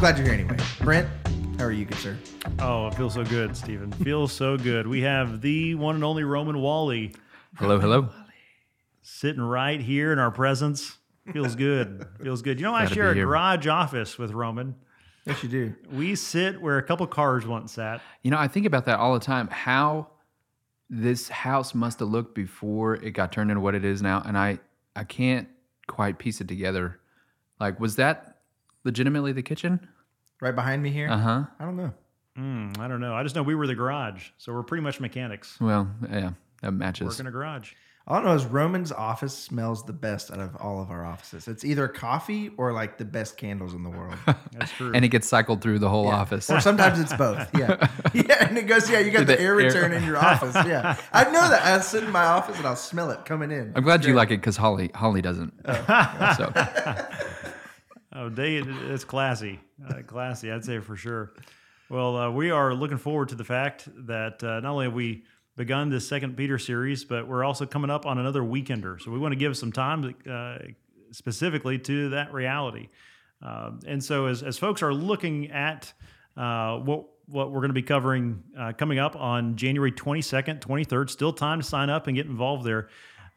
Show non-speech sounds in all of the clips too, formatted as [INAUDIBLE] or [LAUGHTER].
glad you're here anyway. Brent, how are you, good sir? Oh, it feels so good, Stephen. Feels so good. We have the one and only Roman Wally Hello, hello. sitting right here in our presence. Feels good. Feels good. You know, I Glad to share be a here. garage office with Roman. Yes, you do. We sit where a couple cars once sat. You know, I think about that all the time. How this house must have looked before it got turned into what it is now, and I I can't quite piece it together. Like, was that legitimately the kitchen? Right behind me here. Uh huh. I don't know. Hmm, I don't know. I just know we were the garage, so we're pretty much mechanics. Well, yeah, that matches. Work in a garage. All I know is Roman's office smells the best out of all of our offices. It's either coffee or like the best candles in the world. [LAUGHS] That's true. and it gets cycled through the whole office. Or sometimes it's both. Yeah. [LAUGHS] [LAUGHS] Yeah. And it goes, yeah, you got The the air air- return in your office. Yeah. I know that. I sit in my office and I'll smell it coming in. I'm glad you like it because Holly Holly doesn't. Oh. so Oh, day it's classy, uh, classy. I'd say for sure. Well, uh, we are looking forward to the fact that uh, not only have we begun this second Peter series, but we're also coming up on another weekender. So we want to give some time uh, specifically to that reality. Um, and so, as, as folks are looking at uh, what what we're going to be covering uh, coming up on January 22nd, 23rd, still time to sign up and get involved there.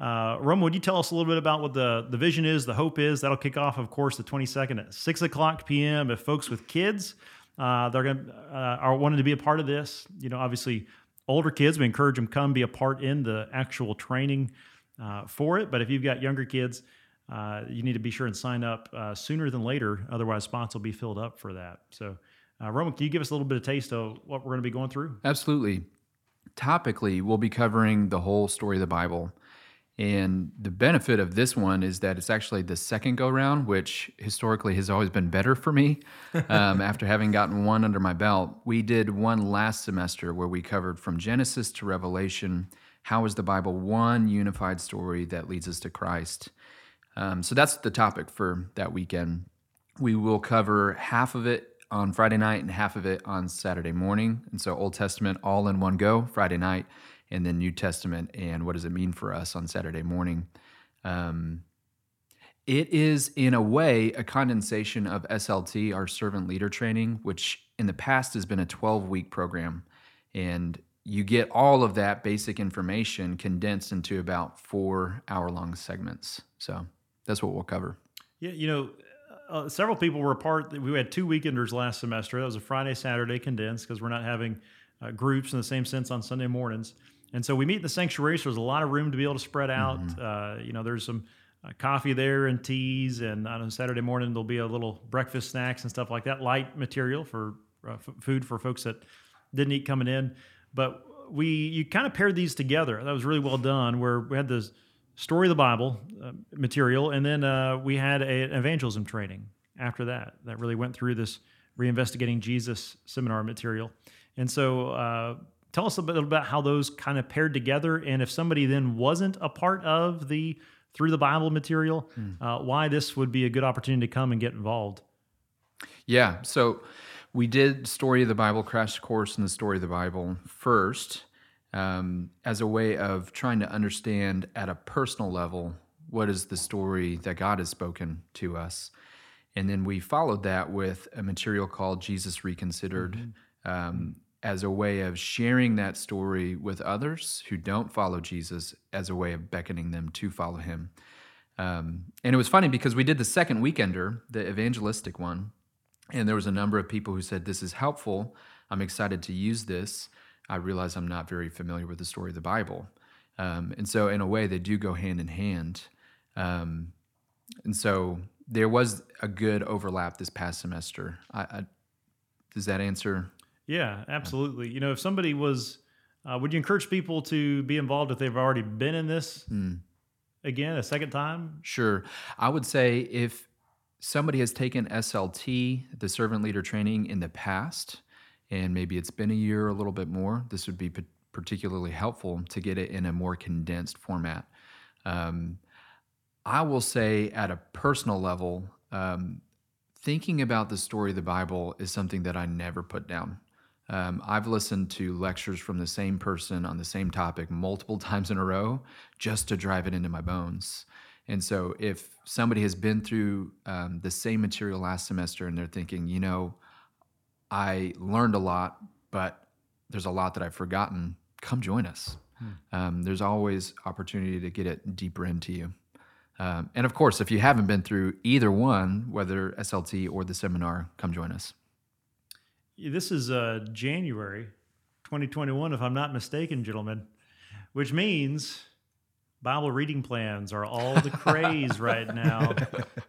Uh, would you tell us a little bit about what the, the vision is, the hope is? That'll kick off, of course, the 22nd at 6 o'clock p.m. If folks with kids uh, they're to uh, are wanting to be a part of this, you know, obviously older kids, we encourage them come be a part in the actual training uh, for it. But if you've got younger kids, uh, you need to be sure and sign up uh, sooner than later. Otherwise, spots will be filled up for that. So, uh, Roman, can you give us a little bit of taste of what we're going to be going through? Absolutely. Topically, we'll be covering the whole story of the Bible. And the benefit of this one is that it's actually the second go round, which historically has always been better for me [LAUGHS] um, after having gotten one under my belt. We did one last semester where we covered from Genesis to Revelation how is the Bible one unified story that leads us to Christ? Um, so that's the topic for that weekend. We will cover half of it on Friday night and half of it on Saturday morning. And so Old Testament all in one go Friday night, and then New Testament and what does it mean for us on Saturday morning. Um, it is, in a way, a condensation of SLT, our servant leader training, which in the past has been a 12 week program. And you get all of that basic information condensed into about four hour long segments. So that's what we'll cover. Yeah, you know, uh, several people were part. We had two weekenders last semester. That was a Friday, Saturday condensed because we're not having uh, groups in the same sense on Sunday mornings. And so we meet in the sanctuary, so there's a lot of room to be able to spread out. Uh, you know, there's some uh, coffee there and teas, and on a Saturday morning there'll be a little breakfast snacks and stuff like that, light material for uh, f- food for folks that didn't eat coming in. But we you kind of paired these together. That was really well done. Where we had the story of the Bible uh, material, and then uh, we had a, an evangelism training after that. That really went through this reinvestigating Jesus seminar material. And so, uh, tell us a bit about how those kind of paired together, and if somebody then wasn't a part of the through the Bible material, uh, why this would be a good opportunity to come and get involved. Yeah. So we did Story of the Bible crash course and the Story of the Bible first um, as a way of trying to understand at a personal level what is the story that God has spoken to us. And then we followed that with a material called Jesus Reconsidered um, as a way of sharing that story with others who don't follow Jesus as a way of beckoning them to follow him. Um, and it was funny because we did the second weekender, the evangelistic one, and there was a number of people who said, This is helpful. I'm excited to use this. I realize I'm not very familiar with the story of the Bible. Um, and so, in a way, they do go hand in hand. Um, and so, there was a good overlap this past semester. I, I, does that answer? Yeah, absolutely. You know, if somebody was, uh, would you encourage people to be involved if they've already been in this again a second time? Sure. I would say if somebody has taken SLT, the servant leader training, in the past, and maybe it's been a year or a little bit more, this would be particularly helpful to get it in a more condensed format. Um, I will say, at a personal level, um, thinking about the story of the Bible is something that I never put down. Um, I've listened to lectures from the same person on the same topic multiple [LAUGHS] times in a row just to drive it into my bones. And so, if somebody has been through um, the same material last semester and they're thinking, you know, I learned a lot, but there's a lot that I've forgotten, come join us. Um, there's always opportunity to get it deeper into you. Um, and of course, if you haven't been through either one, whether SLT or the seminar, come join us. This is uh, January 2021, if I'm not mistaken, gentlemen, which means Bible reading plans are all the craze right now. [LAUGHS]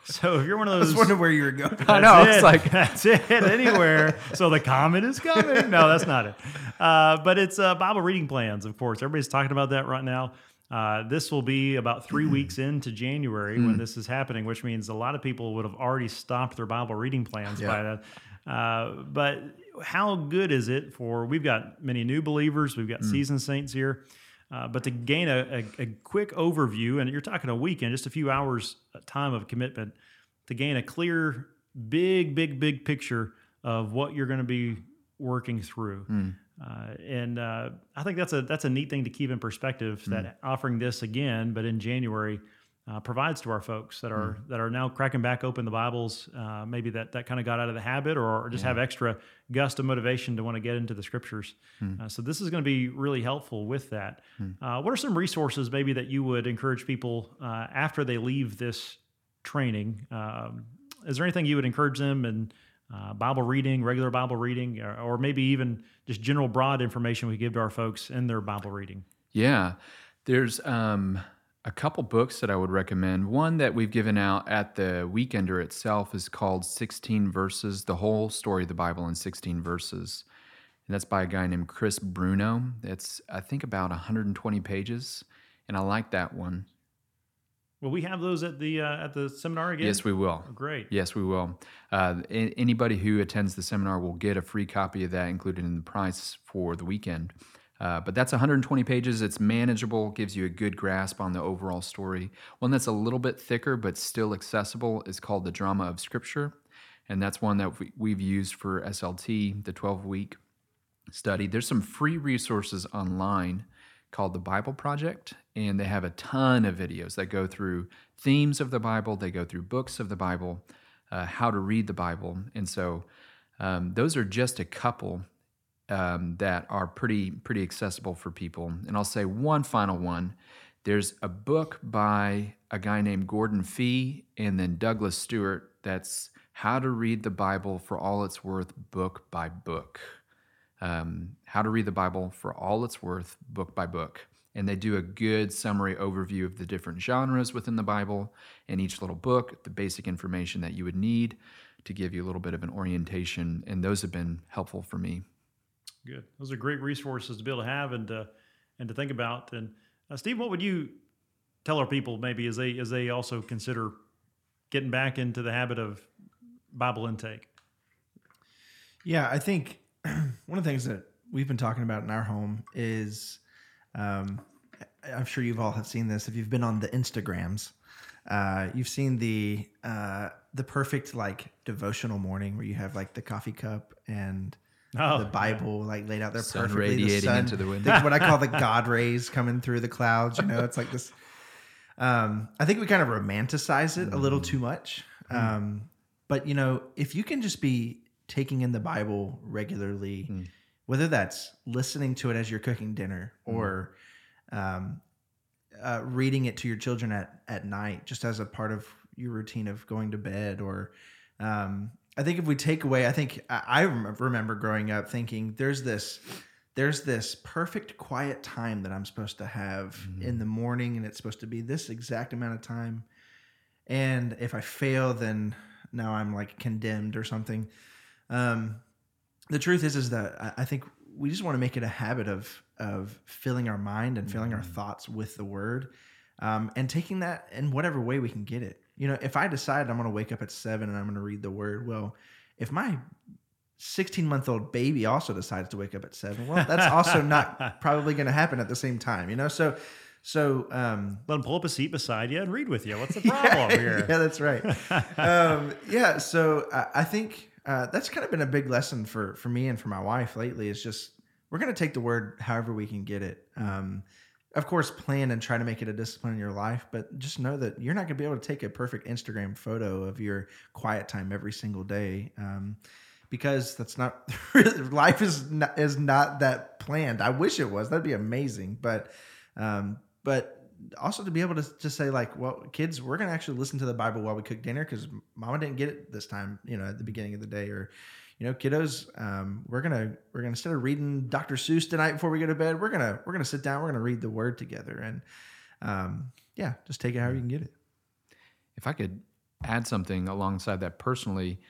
So if you're one of I those, was wondering where you were going. [LAUGHS] I know, it's it. like- that's it. Anywhere. So the comet is coming. No, that's not it. Uh, but it's uh, Bible reading plans, of course. Everybody's talking about that right now. Uh, this will be about three weeks into January when this is happening, which means a lot of people would have already stopped their Bible reading plans by Yeah. Uh, but how good is it for? We've got many new believers. We've got seasoned saints here. Uh, but to gain a, a, a quick overview, and you're talking a weekend, just a few hours time of commitment, to gain a clear, big, big, big picture of what you're going to be working through. Uh, and uh, I think that's a that's a neat thing to keep in perspective. That offering this again, but in January, uh, provides to our folks that are that are now cracking back open the Bibles. Uh, maybe that that kind of got out of the habit, or, just have extra gust of motivation to want to get into the scriptures. Uh, so this is going to be really helpful with that. Uh, what are some resources maybe that you would encourage people uh, after they leave this training? Um, is there anything you would encourage them in uh, Bible reading, regular Bible reading, or, or maybe even just general broad information we give to our folks in their Bible reading? Yeah, there's um, a couple books that I would recommend. One that we've given out at the Weekender itself is called 16 Verses, the whole story of the Bible in 16 verses. And that's by a guy named Chris Bruno. It's, I think, about 120 pages. And I like that one. Will we have those at the uh, at the seminar again? Yes, we will. Oh, great. Yes, we will. Uh, anybody who attends the seminar will get a free copy of that included in the price for the weekend. Uh, but that's 120 pages. It's manageable, gives you a good grasp on the overall story. One that's a little bit thicker but still accessible is called The Drama of Scripture. And that's one that we- we've used for SLT, the 12 week study. There's some free resources online called the Bible Project, and they have a ton of videos that go through themes of the Bible, they go through books of the Bible, uh, how to read the Bible. And so um, those are just a couple um, that are pretty pretty accessible for people. And I'll say one final one. There's a book by a guy named Gordon Fee and then Douglas Stuart that's How to Read the Bible for All It's Worth, book by book. Um, how to Read the Bible for All It's Worth, book by book. And they do a good summary overview of the different genres within the Bible and each little book, the basic information that you would need to give you a little bit of an orientation. And those have been helpful for me. Good. Those are great resources to be able to have and to, and to think about. And uh, Steve, what would you tell our people maybe as they as they also consider getting back into the habit of Bible intake? Yeah, I think [CLEARS THROAT] one of the things that we've been talking about in our home is, um, I'm sure you've all have seen this. If you've been on the Instagrams, uh, you've seen the uh, the perfect like devotional morning where you have like the coffee cup and Oh, the Bible like laid out there Sun perfectly. radiating sun, into the window. what I call the [LAUGHS] God rays coming through the clouds. You know, it's like this. Um, I think we kind of romanticize it a little too much. Um, but you know, if you can just be taking in the Bible regularly, whether that's listening to it as you're cooking dinner or um, uh, reading it to your children at at night, just as a part of your routine of going to bed, or um, I think if we take away, I think I, remember growing up thinking there's this there's this perfect quiet time that I'm supposed to have in the morning, and it's supposed to be this exact amount of time. And if I fail, then now I'm like condemned or something. Um, the truth is, is that I, I think we just want to make it a habit of of filling our mind and filling our thoughts with the Word, um, and taking that in whatever way we can get it. You know, if I decide I'm going to wake up at seven and I'm going to read the Word, well, if my 16 month old baby also decides to wake up at seven, well, that's also not [LAUGHS] probably going to happen at the same time. You know, so so um, Let them pull up a seat beside you and read with you. What's the [LAUGHS] problem here? yeah, that's right. [LAUGHS] um, yeah, so I, I think uh, that's kind of been a big lesson for for me and for my wife lately. Is just we're going to take the word however we can get it. Um, of course, plan and try to make it a discipline in your life, but just know that you're not going to be able to take a perfect Instagram photo of your quiet time every single day. Um, because that's not [LAUGHS] life is not, is not that planned. I wish it was. That'd be amazing. But um, but also to be able to just say like, well, kids, we're gonna actually listen to the Bible while we cook dinner because Mama didn't get it this time. You know, at the beginning of the day, or you know, kiddos, um, we're gonna we're gonna instead of reading Dr. Seuss tonight before we go to bed, we're gonna we're gonna sit down, we're gonna read the Word together, and um, yeah, just take it however you can get it. If I could add something alongside that personally,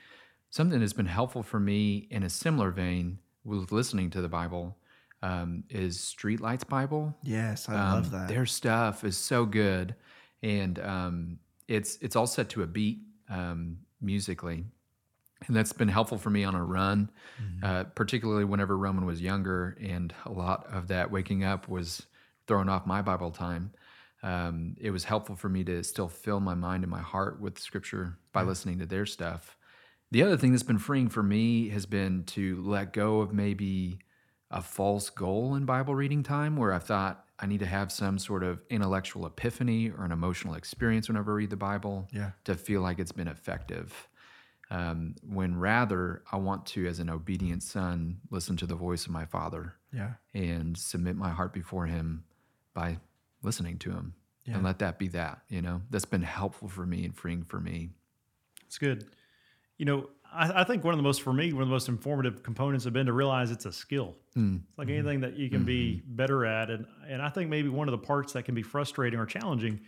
something that's been helpful for me in a similar vein with listening to the Bible um, is Streetlights Bible. Yes, I Um, love that. Their stuff is so good, and um, it's it's all set to a beat um, musically, and that's been helpful for me on a run, Mm-hmm. uh, particularly whenever Roman was younger, and a lot of that waking up was throwing off my Bible time. Um, it was helpful for me to still fill my mind and my heart with Scripture by listening to their stuff. The other thing that's been freeing for me has been to let go of maybe a false goal in Bible reading time where I thought I need to have some sort of intellectual epiphany or an emotional experience whenever I read the Bible Yeah. to feel like it's been effective. Um, when rather, I want to, as an obedient son, listen to the voice of my father yeah, and submit my heart before him by listening to him Yeah. and let that be that. You know, that's been helpful for me and freeing for me. It's good. You know, I, I think one of the most, for me, one of the most informative components have been to realize it's a skill. Mm. It's like anything mm-hmm. that you can be mm-hmm. better at. And, and I think maybe one of the parts that can be frustrating or challenging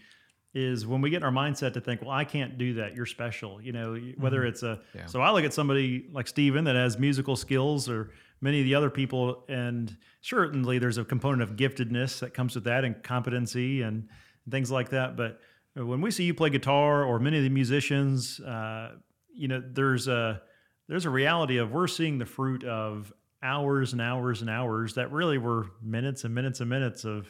is when we get in our mindset to think, well, I can't do that. You're special. You know, whether it's a, Yeah. so I look at somebody like Steven that has musical skills or many of the other people. And certainly there's a component of giftedness that comes with that and competency and things like that. But when we see you play guitar or many of the musicians, uh, you know, there's a there's a reality of we're seeing the fruit of hours and hours and hours that really were minutes and minutes and minutes of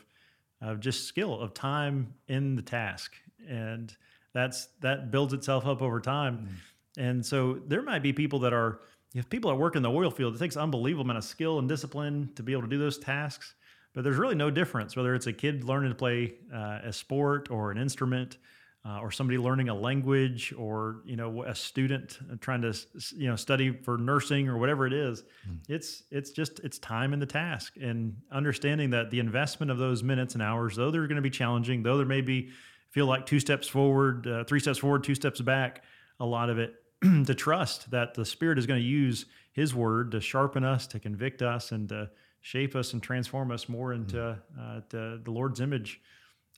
of just skill of time in the task. And that's that builds itself up over time. And so there might be people that are if people that work in the oil field it takes unbelievable amount of skill and discipline to be able to do those tasks but there's really no difference whether it's a kid learning to play uh, a sport or an instrument uh, or somebody learning a language or you know a student trying to you know study for nursing or whatever it is it's it's just it's time in the task. And understanding that the investment of those minutes and hours though they're going to be challenging though there may be feel like two steps forward uh, three steps forward two steps back a lot of it [CLEARS THROAT] to trust that the spirit is going to use his word to sharpen us to convict us and to shape us and transform us more into uh, to the lord's image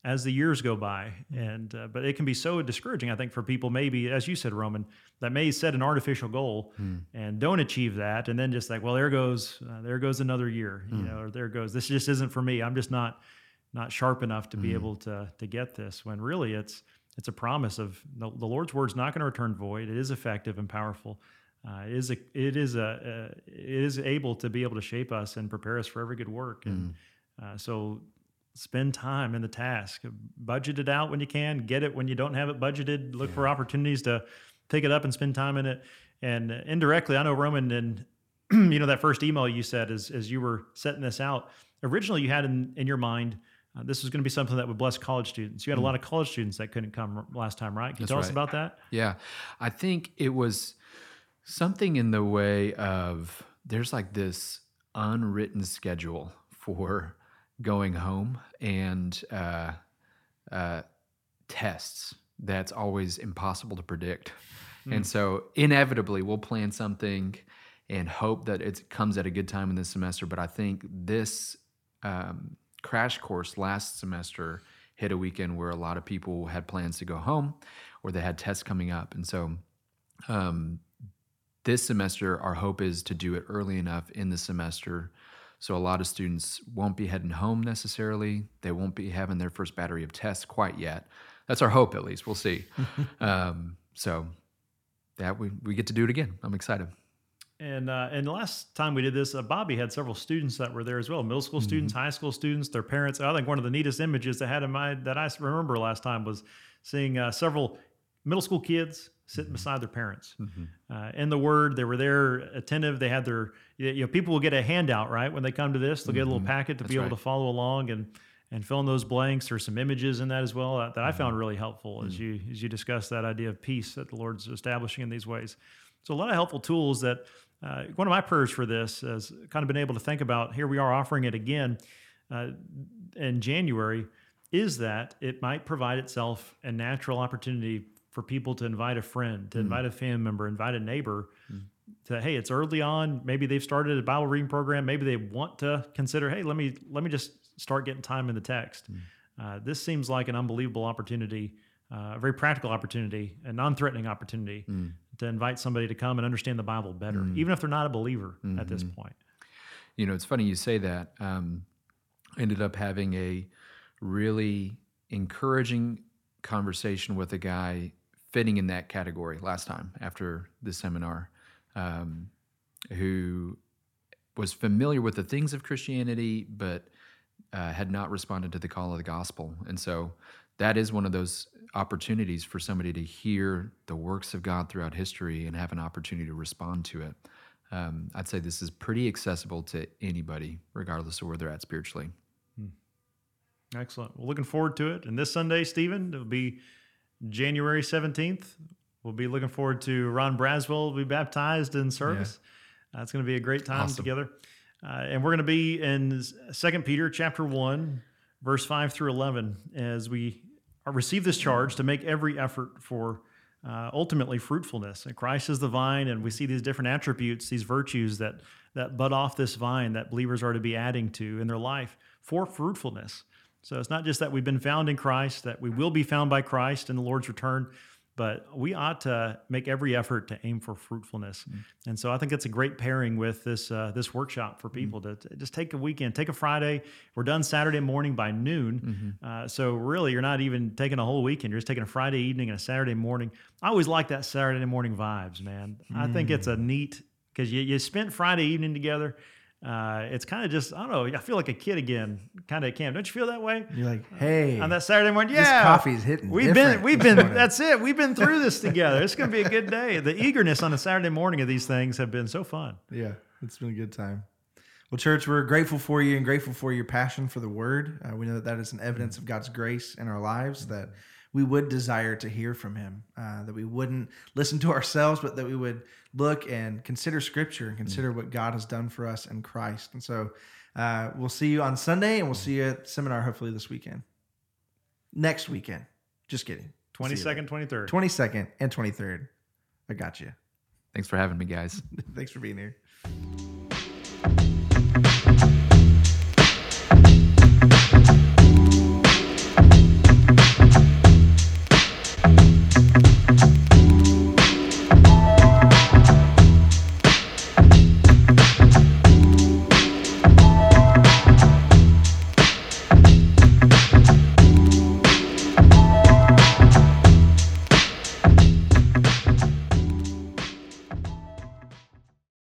as the years go by. And uh, but it can be so discouraging i think for people maybe as you said roman that may set an artificial goal and don't achieve that. And then just like well there goes uh, there goes another year you know or there goes this just isn't for me. I'm just not not sharp enough to be able to to get this when really it's it's a promise of the, the lord's word's not going to return void. It is effective and powerful. Uh, it is a, it is a, uh, it is able to be able to shape us and prepare us for every good work. And uh, so spend time in the task. Budget it out when you can get it when you don't have it budgeted look for opportunities to pick it up and spend time in it. And indirectly i know roman and [CLEARS THROAT] you know that first email you said as, as you were setting this out originally you had in, in your mind uh, this was going to be something that would bless college students. You had a lot of college students that couldn't come last time right? Can you That's tell us about that? Yeah. I think it was something in the way of there's like this unwritten schedule for going home and uh, uh, tests that's always impossible to predict. And so inevitably we'll plan something and hope that it comes at a good time in this semester. But I think this um, crash course last semester hit a weekend where a lot of people had plans to go home or they had tests coming up. And so um, this semester, our hope is to do it early enough in the semester. So a lot of students won't be heading home necessarily. They won't be having their first battery of tests quite yet. That's our hope, at least. We'll see. [LAUGHS] um, so that we, we get to do it again. I'm excited. And uh, and the last time we did this, uh, Bobby had several students that were there as well, middle school students, high school students, their parents. I think one of the neatest images that had in mind I remember last time was seeing uh, several middle school kids sitting beside their parents. Uh, in the Word, they were there, attentive. They had their you know people will get a handout right when they come to this. They'll get a little mm-hmm. packet to be able right. to follow along and. and fill in those blanks. or some images in that as well that, that I found mm-hmm. really helpful as mm. you as you discuss that idea of peace that the Lord's establishing in these ways. So a lot of helpful tools that uh, one of my prayers for this has kind of been able to think about. Here we are offering it again uh, in January. Is that it might provide itself a natural opportunity for people to invite a friend, to mm. invite a family member, invite a neighbor. Mm. To hey, it's early on. Maybe they've started a Bible reading program. Maybe they want to consider. Hey, let me let me just start getting time in the text. Uh, this seems like an unbelievable opportunity, uh, a very practical opportunity, a non-threatening opportunity to invite somebody to come and understand the Bible better, even if they're not a believer at this point. You know, it's funny you say that. Um, ended up having a really encouraging conversation with a guy fitting in that category last time after the seminar, um, who was familiar with the things of Christianity, but uh, had not responded to the call of the gospel. And so that is one of those opportunities for somebody to hear the works of God throughout history and have an opportunity to respond to it. Um, I'd say this is pretty accessible to anybody, regardless of where they're at spiritually. Excellent. Well, looking forward to it. And this Sunday, Stephen, it'll be January 17th. We'll be looking forward to Ron Braswell will be baptized in service. Uh, it's going to be a great time Awesome. together. Uh, and we're going to be in Second Peter chapter 1, verse 5 through 11, as we receive this charge to make every effort for uh, ultimately fruitfulness. And Christ is the vine, and we see these different attributes, these virtues that, that bud off this vine that believers are to be adding to in their life for fruitfulness. So it's not just that we've been found in Christ, that we will be found by Christ in the Lord's return, but we ought to make every effort to aim for fruitfulness. And so I think it's a great pairing with this uh, this workshop for people to, to just take a weekend, take a Friday. We're done Saturday morning by noon. Uh, so really, you're not even taking a whole weekend. You're just taking a Friday evening and a Saturday morning. I always like that Saturday morning vibes, man. I think it's a neat because you, you spent Friday evening together. Uh, it's kind of just I don't know. I feel like a kid again, kind of at camp. Don't you feel that way? You're like, hey, on that Saturday morning. This Yeah, coffee's hitting We've been, we've been. that's it. We've been through this [LAUGHS] together. It's going to be a good day. The eagerness on a Saturday morning of these things have been so fun. Yeah, it's been a good time. Well, church, we're grateful for you and grateful for your passion for the word. Uh, we know that that is an evidence of God's grace in our lives, that we would desire to hear from Him, uh, that we wouldn't listen to [LAUGHS] ourselves, but that we would look and consider Scripture and consider what God has done for us in Christ. And so uh, we'll see you on Sunday and we'll see you at seminar hopefully this weekend. Next weekend. Just kidding. Twenty second, twenty third. 22nd and 23rd. I got you. Thanks for having me, guys. [LAUGHS] Thanks for being here.